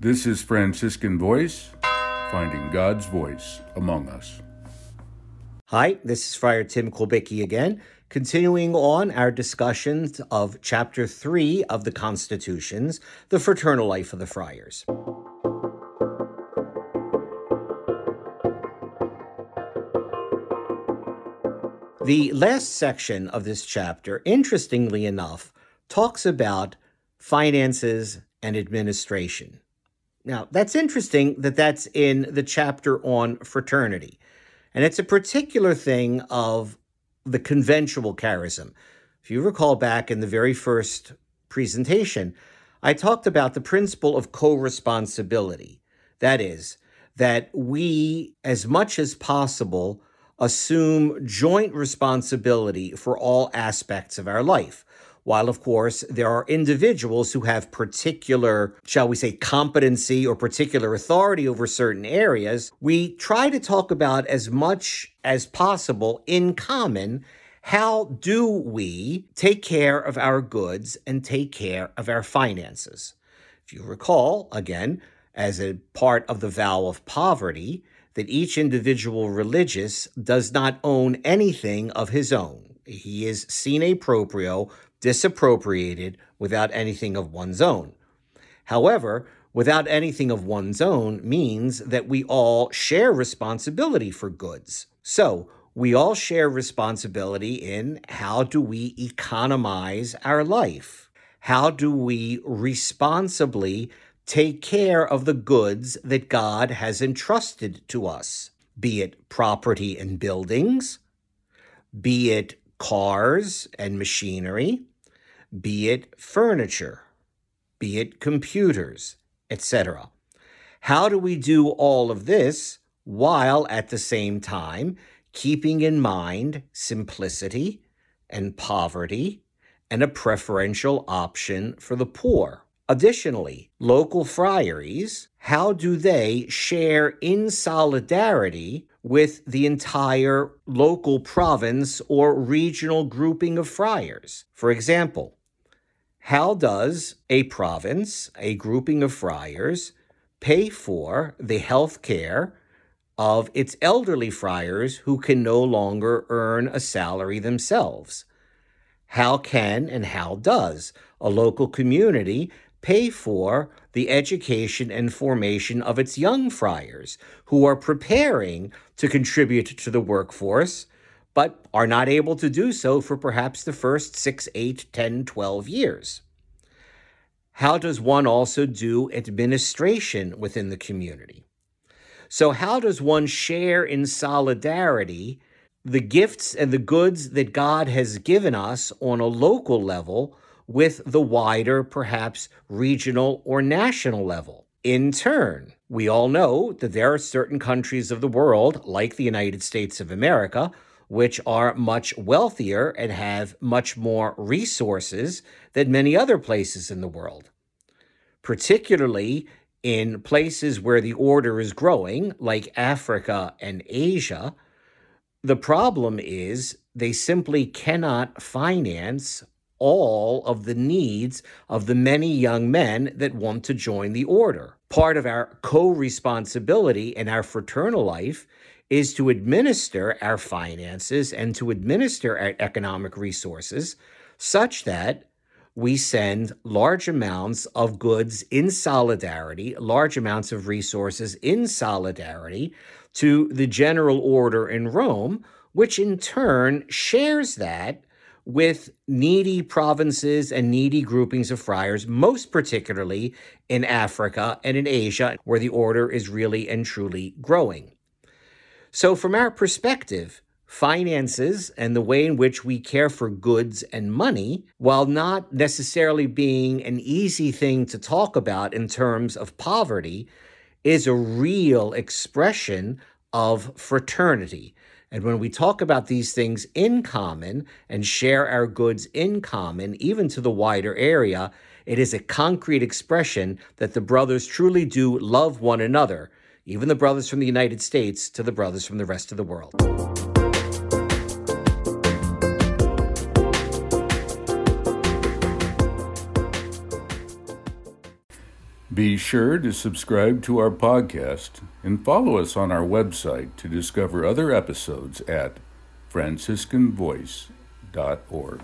This is Franciscan Voice, finding God's voice among us. Hi, this is Friar Tim Kulbicki again, continuing on our discussions of Chapter 3 of the Constitutions, the Fraternal Life of the Friars. The last section of this chapter, interestingly enough, talks about finances and administration. Now, that's interesting that that's in the chapter on fraternity. And it's a particular thing of the conventual charism. If you recall back in the very first presentation, I talked about the principle of co responsibility. That is, that we, as much as possible, assume joint responsibility for all aspects of our life. While, of course, there are individuals who have particular, shall we say, competency or particular authority over certain areas, we try to talk about as much as possible in common how do we take care of our goods and take care of our finances? If you recall, again, as a part of the vow of poverty, that each individual religious does not own anything of his own. He is sine proprio, disappropriated without anything of one's own. However, without anything of one's own means that we all share responsibility for goods. So, we all share responsibility in how do we economize our life? How do we responsibly take care of the goods that God has entrusted to us, be it property and buildings, be it cars and machinery, be it furniture, be it computers, etc. How do we do all of this while at the same time keeping in mind simplicity and poverty and a preferential option for the poor? Additionally, local friaries, how do they share in solidarity with the entire local province or regional grouping of friars? For example, how does a province, a grouping of friars, pay for the health care of its elderly friars who can no longer earn a salary themselves? How can and how does a local community pay for the education and formation of its young friars who are preparing to contribute to the workforce but are not able to do so for perhaps the first 6, 8, 10, 12 years. How does one also do administration within the community? So, how does one share in solidarity the gifts and the goods that God has given us on a local level with the wider, perhaps regional or national level. In turn, we all know that there are certain countries of the world, like the United States of America, which are much wealthier and have much more resources than many other places in the world. Particularly in places where the order is growing, like Africa and Asia, the problem is they simply cannot finance all of the needs of the many young men that want to join the order. Part of our co responsibility in our fraternal life is to administer our finances and to administer our economic resources such that we send large amounts of goods in solidarity, large amounts of resources in solidarity to the general order in Rome, which in turn shares that with needy provinces and needy groupings of friars, most particularly in Africa and in Asia, where the order is really and truly growing. So, from our perspective, finances and the way in which we care for goods and money, while not necessarily being an easy thing to talk about in terms of poverty, is a real expression of fraternity. And when we talk about these things in common and share our goods in common, even to the wider area, it is a concrete expression that the brothers truly do love one another, even the brothers from the United States to the brothers from the rest of the world. Be sure to subscribe to our podcast and follow us on our website to discover other episodes at franciscanvoice.org.